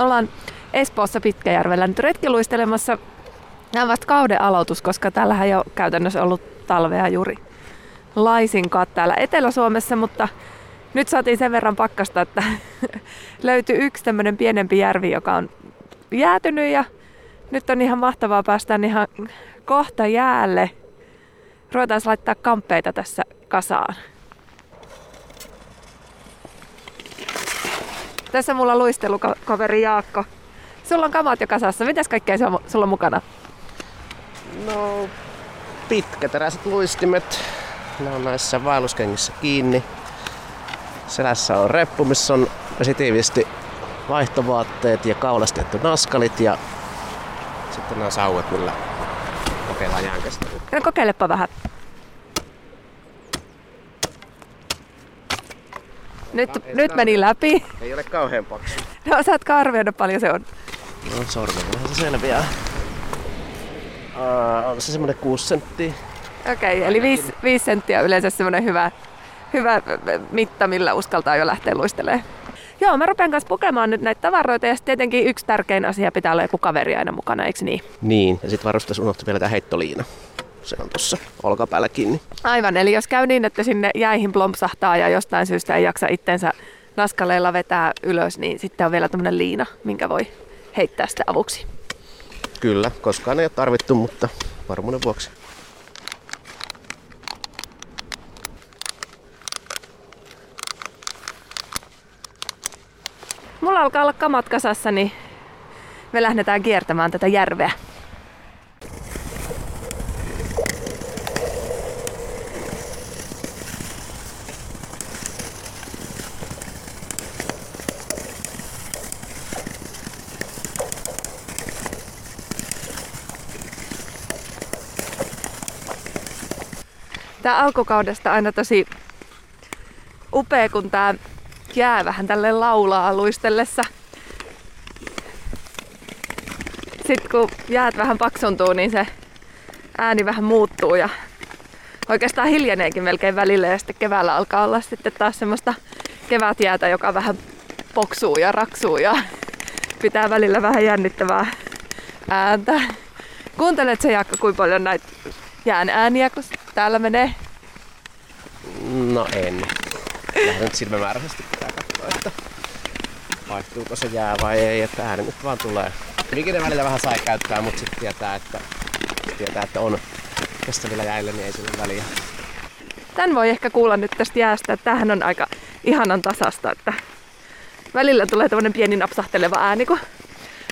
Ollaan Espoossa Pitkäjärvellä nyt retkiluistelemassa. Nämä ovat kauden aloitus, koska täällähän ei ole käytännössä ollut talvea juuri laisinkaan täällä Etelä-Suomessa, mutta nyt saatiin sen verran pakkasta, että löytyi yksi tämmöinen pienempi järvi, joka on jäätynyt ja nyt on ihan mahtavaa päästä ihan kohta jäälle. Ruvetaan laittaa kamppeita tässä kasaan. Tässä mulla luistelukaveri Jaakko. Sulla on kamat jo kasassa. Mitäs kaikkea sulla on mukana? No, pitkäteräiset luistimet. Ne on näissä vaelluskengissä kiinni. Selässä on reppu, missä on positiivisesti vaihtovaatteet ja kaulastettu naskalit ja sitten nämä sauvat, millä kokeillaan jäänkästelyä. No kokeilepa vähän. Nyt, no, nyt meni läpi. Ei ole kauhean paksu. No osaatko arvioida paljon se on? No sormella se selviää. Uh, on se semmoinen 6 senttiä. Okei, okay, eli 5, 5 senttiä yleensä semmoinen hyvä, hyvä mitta, millä uskaltaa jo lähteä luistelemaan. Joo, mä rupean kanssa pukemaan nyt näitä tavaroita ja tietenkin yksi tärkein asia pitää olla joku kaveri aina mukana, eikö niin? Niin, ja sitten varustus unohtui vielä tämä heittoliina. Se on tuossa olkapäällä kiinni. Aivan, eli jos käy niin, että sinne jäihin plompsahtaa ja jostain syystä ei jaksa itsensä naskaleilla vetää ylös, niin sitten on vielä tämmöinen liina, minkä voi heittää sitä avuksi. Kyllä, koskaan ei ole tarvittu, mutta varmuuden vuoksi. Mulla alkaa olla kamat kasassa, niin me lähdetään kiertämään tätä järveä. Tää alkukaudesta aina tosi upea, kun tää jää vähän tälle laulaa luistellessa. Sitten kun jäät vähän paksuntuu, niin se ääni vähän muuttuu ja oikeastaan hiljeneekin melkein välillä ja sitten keväällä alkaa olla sitten taas semmoista kevätjäätä, joka vähän poksuu ja raksuu ja pitää välillä vähän jännittävää ääntä. Kuuntelet se Jaakko, kuinka paljon näitä jään ääniä, kun täällä menee? No en. Lähden nyt silmämääräisesti pitää katsoa, että vaihtuuko se jää vai ei, että ääni nyt vaan tulee. ne välillä vähän sai käyttää, mutta sitten tietää, että, tietää, että on kestävillä jäillä, niin ei sillä väliä. Tän voi ehkä kuulla nyt tästä jäästä, että tämähän on aika ihanan tasasta, että välillä tulee tämmönen pieni napsahteleva ääni, kun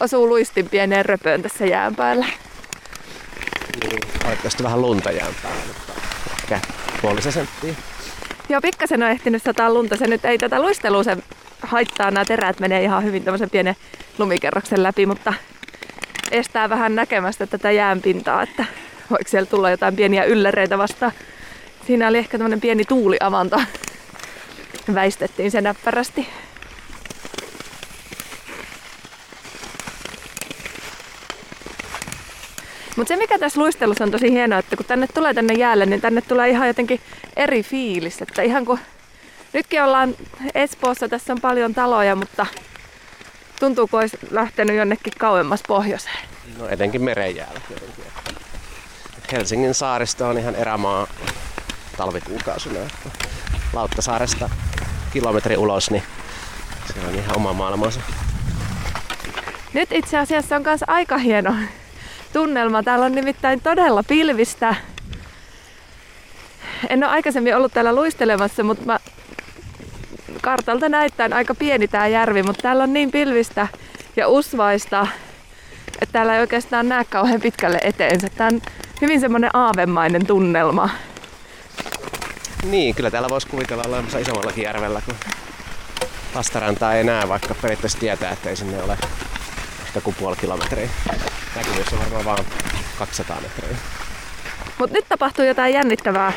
osuu luistin pieneen röpöön tässä jään päällä. Niin, oikeasti vähän lunta jään päällä, ehkä puolisen senttiä. Joo, pikkasen on ehtinyt sataa lunta. Se nyt ei tätä luistelua se haittaa. Nämä terät menee ihan hyvin tämmöisen pienen lumikerroksen läpi, mutta estää vähän näkemästä tätä jäänpintaa, että voiko siellä tulla jotain pieniä ylläreitä vastaan. Siinä oli ehkä tämmöinen pieni tuuliavanto. Väistettiin se näppärästi. Mutta se mikä tässä luistelussa on tosi hienoa, että kun tänne tulee tänne jäälle, niin tänne tulee ihan jotenkin eri fiilis. Että ihan kun nytkin ollaan Espoossa, tässä on paljon taloja, mutta tuntuu kuin olisi lähtenyt jonnekin kauemmas pohjoiseen. No etenkin meren jäällä jotenkin. Helsingin saaristo on ihan erämaa talvikuukausina. Lauttasaaresta kilometri ulos, niin se on ihan oma maailmansa. Nyt itse asiassa on myös aika hieno tunnelma. Täällä on nimittäin todella pilvistä. En ole aikaisemmin ollut täällä luistelemassa, mutta mä kartalta näyttäen aika pieni tää järvi, mutta täällä on niin pilvistä ja usvaista, että täällä ei oikeastaan näe kauhean pitkälle eteensä. Tää on hyvin semmonen aavemainen tunnelma. Niin, kyllä täällä voisi kuvitella olemassa isommallakin järvellä, kun vastarantaa ei näe, vaikka periaatteessa tietää, että ei sinne ole kuin puoli kilometriä. Näkyvyys on varmaan vaan 200 metriä. Mutta nyt tapahtuu jotain jännittävää.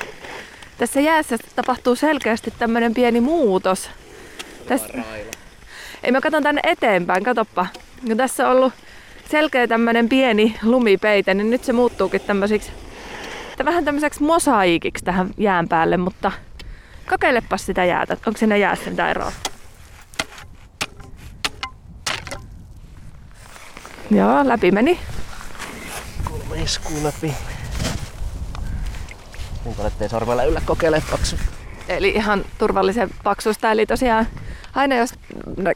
Tässä jäässä tapahtuu selkeästi tämmöinen pieni muutos. Tässä... Ei mä katson tänne eteenpäin, katoppa. No, tässä on ollut selkeä tämmöinen pieni lumipeite, niin nyt se muuttuukin tämmöisiksi vähän tämmöiseksi mosaikiksi tähän jään päälle, mutta kokeilepa sitä jäätä. Onko sinne jäässä mitään eroa? Joo, läpi meni. Kolme iskuu läpi. Niin olette sormella yllä kokeilemaan paksu. Eli ihan turvallisen paksusta. Eli tosiaan aina jos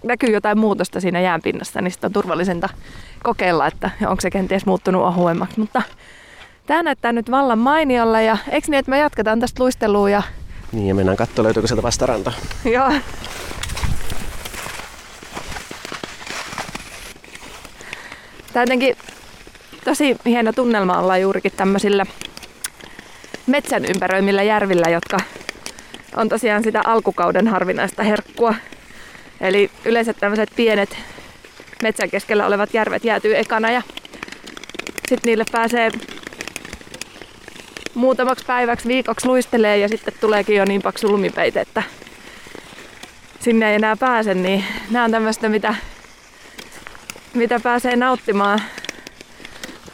näkyy jotain muutosta siinä jäänpinnassa, niin sitten on turvallisinta kokeilla, että onko se kenties muuttunut ohuemmaksi. Mutta tämä näyttää nyt vallan mainiolla ja eikö niin, että me jatketaan tästä luistelua ja... Niin ja mennään katsomaan löytyykö sieltä vastaranta. Joo. Tämä jotenkin tosi hieno tunnelma olla juurikin tämmöisillä metsän ympäröimillä järvillä, jotka on tosiaan sitä alkukauden harvinaista herkkua. Eli yleensä tämmöiset pienet metsän keskellä olevat järvet jäätyy ekana ja sitten niille pääsee muutamaksi päiväksi, viikoksi luistelee ja sitten tuleekin jo niin paksu lumipeite, että sinne ei enää pääse, niin nämä on tämmöistä, mitä, mitä pääsee nauttimaan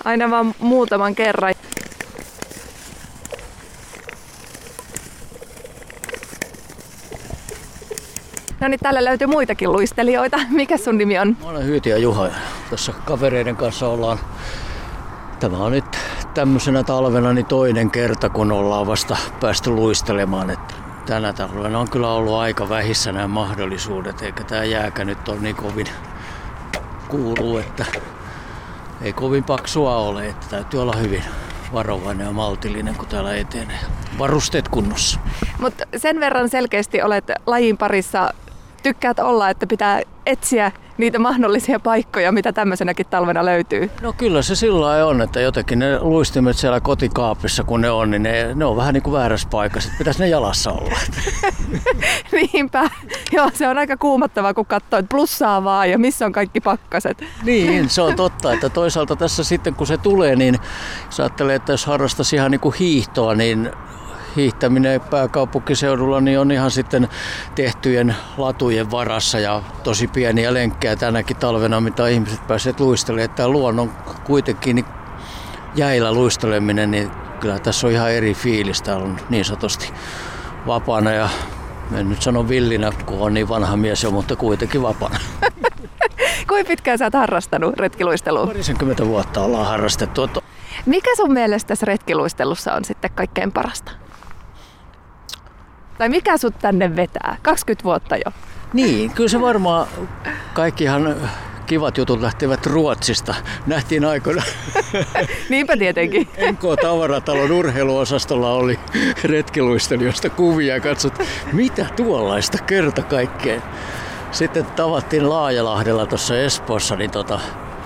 aina vaan muutaman kerran. No niin, täällä löytyy muitakin luistelijoita. Mikä sun nimi on? Mä olen Hyyti ja Juha. Tuossa kavereiden kanssa ollaan. Tämä on nyt tämmöisenä talvena niin toinen kerta, kun ollaan vasta päästy luistelemaan. Että tänä talvena on kyllä ollut aika vähissä nämä mahdollisuudet, eikä tämä jääkä nyt ole niin kovin kuuluu, että ei kovin paksua ole, että täytyy olla hyvin varovainen ja maltillinen, kun täällä etenee. Varusteet kunnossa. Mutta sen verran selkeästi olet lajin parissa tykkäät olla, että pitää etsiä niitä mahdollisia paikkoja, mitä tämmöisenäkin talvena löytyy? No kyllä se sillä on, että jotenkin ne luistimet siellä kotikaapissa kun ne on, niin ne, ne on vähän niin kuin väärässä paikassa. Pitäisi ne jalassa olla. Niinpä. Joo, se on aika kuumattavaa, kun katsoo, että plussaa vaan ja missä on kaikki pakkaset. Niin, se on totta, että toisaalta tässä sitten kun se tulee, niin jos ajattelee, että jos harrastaisi ihan niin kuin hiihtoa, niin hiihtäminen pääkaupunkiseudulla niin on ihan sitten tehtyjen latujen varassa ja tosi pieniä lenkkejä tänäkin talvena, mitä ihmiset pääsevät luistelemaan. Tämä luonnon kuitenkin niin jäillä luisteleminen, niin kyllä tässä on ihan eri fiilis. Täällä on niin sanotusti vapaana ja en nyt sano villinä, kun on niin vanha mies jo, mutta kuitenkin vapaana. Kuinka pitkään sä oot harrastanut retkiluistelua? Parisenkymmentä vuotta ollaan harrastettu. Mikä sun mielestä tässä retkiluistelussa on sitten kaikkein parasta? Tai mikä sut tänne vetää? 20 vuotta jo. Niin, kyllä se varmaan kaikkihan kivat jutut lähtevät Ruotsista. Nähtiin aikoina. Niinpä tietenkin. NK-tavaratalon urheiluosastolla oli retkiluistelijoista kuvia ja katsot, mitä tuollaista kerta kaikkeen. Sitten tavattiin Laajalahdella tuossa Espoossa, niin tota,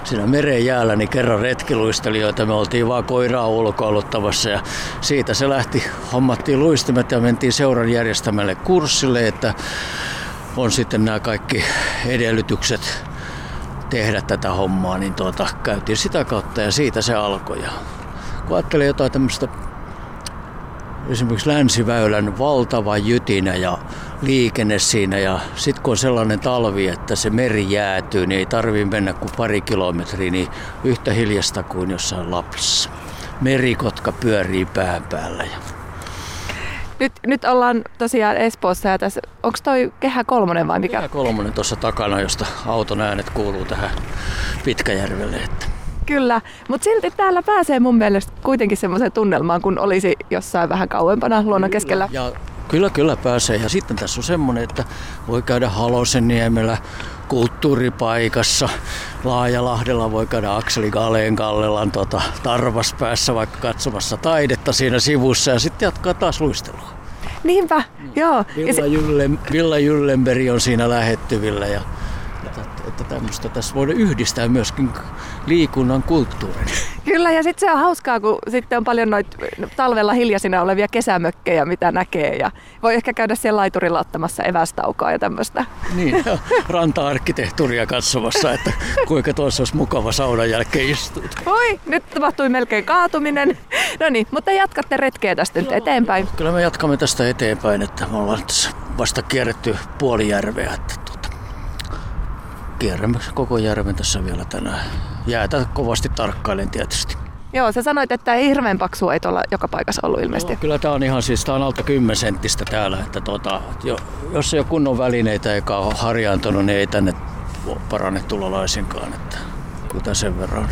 siinä meren jäällä niin kerran retkiluistelijoita. Me oltiin vaan koiraa ulkoiluttamassa ja siitä se lähti. Hommattiin luistimet ja mentiin seuran järjestämälle kurssille, että on sitten nämä kaikki edellytykset tehdä tätä hommaa, niin tuota, käytiin sitä kautta ja siitä se alkoi. Ja kun ajattelee jotain tämmöistä esimerkiksi länsiväylän valtava jytinä ja liikenne siinä ja sitten kun on sellainen talvi, että se meri jäätyy, niin ei tarvi mennä kuin pari kilometriä, niin yhtä hiljasta kuin jossain Lapissa. Merikotka pyörii pään päällä. Ja... Nyt, nyt ollaan tosiaan Espoossa ja tässä, onko toi Kehä kolmonen vai mikä? Kehä kolmonen tuossa takana, josta auton äänet kuuluu tähän Pitkäjärvelle. Että. Kyllä, mutta silti täällä pääsee mun mielestä kuitenkin semmoiseen tunnelmaan, kun olisi jossain vähän kauempana luonnon keskellä. Ja Kyllä, kyllä pääsee. Ja sitten tässä on semmoinen, että voi käydä Haloseniemellä kulttuuripaikassa. Laajalahdella voi käydä Akseli Galeen Kallelan tota, tarvaspäässä vaikka katsomassa taidetta siinä sivussa ja sitten jatkaa taas luistelua. Niinpä, joo. Villa, Jyllen, Villa Jyllenberg on siinä lähettyvillä ja että tämmöistä tässä voidaan yhdistää myöskin liikunnan kulttuurin. Kyllä, ja sitten se on hauskaa, kun sitten on paljon noita talvella hiljaisina olevia kesämökkejä, mitä näkee, ja voi ehkä käydä siellä laiturilla ottamassa evästaukoa ja tämmöistä. Niin, ranta-arkkitehtuuria katsomassa, että kuinka tuossa olisi mukava saunan jälkeen istua. Oi, nyt tapahtui melkein kaatuminen. No niin, mutta jatkatte retkeä tästä nyt eteenpäin. Kyllä me jatkamme tästä eteenpäin, että me ollaan vasta kierretty puoli järveä, että kierrämme koko järven tässä vielä tänään. Jäätä kovasti tarkkailen tietysti. Joo, sä sanoit, että ei hirveän paksua ei tuolla joka paikassa ollut ilmeisesti. Joo, kyllä tämä on ihan siis, tää on alta 10 senttistä täällä, että tuota, jo, jos ei ole kunnon välineitä eikä ole harjaantunut, niin ei tänne parane tulla laisinkaan. Että mutta sen verran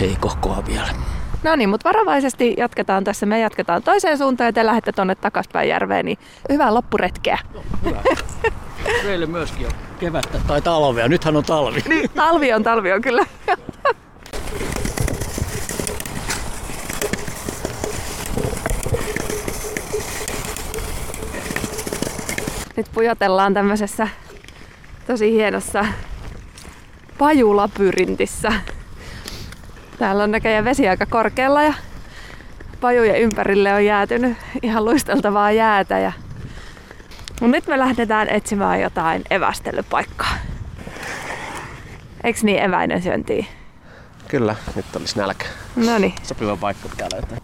heikohkoa vielä. No niin, mutta varovaisesti jatketaan tässä. Me jatketaan toiseen suuntaan ja te lähdette tonne takaspäin järveen, niin hyvää loppuretkeä. Hyvä. Meille myöskin on kevättä tai talvea. Nythän on talvi. Niin, talvi on, talvi on kyllä. Nyt pujotellaan tämmöisessä tosi hienossa pajulapyrintissä. Täällä on näköjään vesi aika korkealla ja pajujen ympärille on jäätynyt ihan luisteltavaa jäätä. Ja... Mut nyt me lähdetään etsimään jotain evästelypaikkaa. Eiks niin eväinen syöntiin? Kyllä, nyt olisi nälkä. No niin. Sopiva paikka pitää löytää.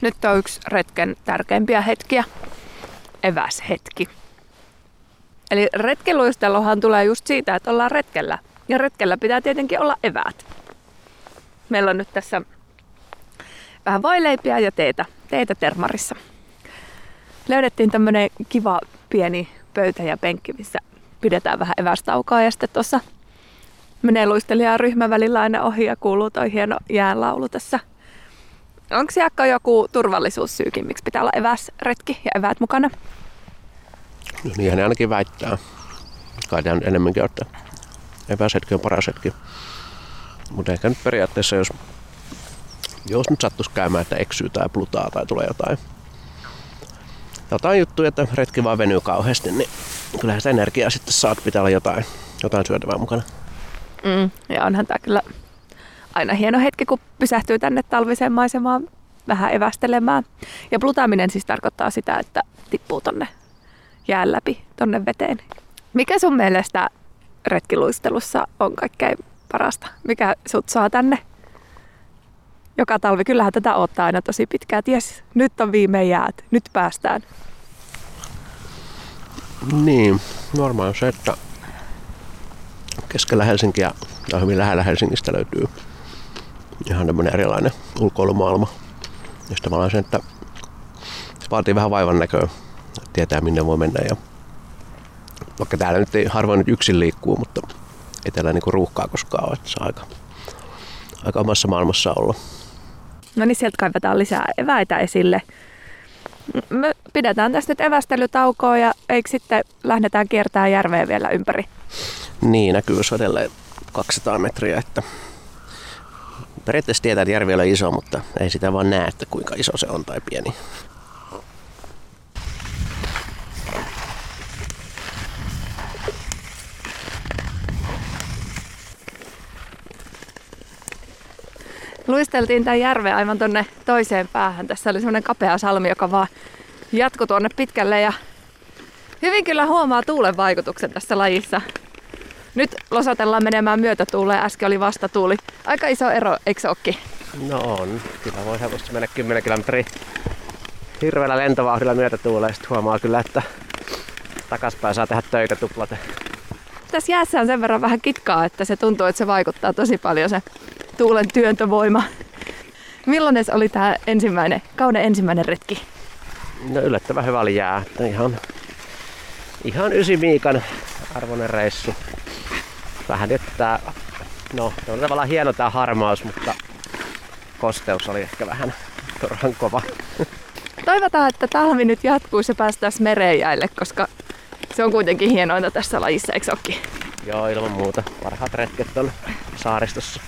Nyt on yksi retken tärkeimpiä hetkiä. Eväshetki. Eli retkeluisteluhan tulee just siitä, että ollaan retkellä. Ja retkellä pitää tietenkin olla eväät. Meillä on nyt tässä vähän voileipiä ja teetä, teetä termarissa. Löydettiin tämmönen kiva pieni pöytä ja penkki, missä pidetään vähän evästaukoa ja sitten tuossa menee luistelijaa ryhmän välillä aina ohi ja kuuluu toi hieno jäänlaulu tässä. Onko Jaakko joku turvallisuussyykin, miksi pitää olla eväsretki ja eväät mukana? No niinhän ne ainakin väittää. Kai tämä enemmänkin, että eväshetki on paras hetki. Mutta ehkä nyt periaatteessa, jos, jos nyt sattuisi käymään, että eksyy tai plutaa tai tulee jotain, jotain juttuja, että retki vaan venyy kauheasti, niin kyllähän sitä energiaa sitten saat, pitää olla jotain, jotain syötävää mukana. Mm, ja onhan tämä kyllä aina hieno hetki, kun pysähtyy tänne talviseen maisemaan vähän evästelemään. Ja plutaaminen siis tarkoittaa sitä, että tippuu tonne jään läpi, tonne veteen. Mikä sun mielestä retkiluistelussa on kaikkein parasta? Mikä sut saa tänne? Joka talvi, kyllähän tätä ottaa aina tosi pitkään. Ties, nyt on viimein jäät, nyt päästään. Niin, varmaan on se, että keskellä Helsinkiä ja hyvin lähellä Helsingistä löytyy ihan tämmöinen erilainen ulkoilumaailma. Ja mä sen, että se vaatii vähän vaivan näköä, tietää minne voi mennä. Ja vaikka täällä nyt ei harvoin nyt yksin liikkuu, mutta ei täällä niinku ruuhkaa koskaan ole, että saa aika, aika omassa maailmassa olla. No niin, sieltä kaivetaan lisää eväitä esille. Me pidetään tästä nyt evästelytaukoa ja eikö sitten lähdetään kiertää järveä vielä ympäri? Niin, näkyy edelleen 200 metriä, että periaatteessa tietää, että järvi on iso, mutta ei sitä vaan näe, että kuinka iso se on tai pieni. Luisteltiin tämän järven aivan tonne toiseen päähän. Tässä oli semmoinen kapea salmi, joka vaan jatkoi tuonne pitkälle ja hyvin kyllä huomaa tuulen vaikutuksen tässä lajissa. Nyt losatellaan menemään myötätuuleen, äsken oli vastatuuli. Aika iso ero, eikö se olekin? No on. Kyllä voi helposti mennä 10 kilometriä hirveällä lentovauhdilla myötätuuleen. Sitten huomaa kyllä, että takaspäin saa tehdä töitä tuplaten. Tässä jäässä on sen verran vähän kitkaa, että se tuntuu, että se vaikuttaa tosi paljon se tuulen työntövoima. Millainen oli tämä ensimmäinen, kauden ensimmäinen retki? No yllättävän hyvä oli jää. Ihan, ihan ysi Miikan arvoinen reissu. Vähän nyt tää, no on tavallaan hieno tää harmaus, mutta kosteus oli ehkä vähän turhan kova. Toivotaan, että talvi nyt jatkuisi ja päästäisiin mereenjäille, koska se on kuitenkin hienointa tässä lajissa, eikö olekin? Joo, ilman muuta. Parhaat retket on saaristossa.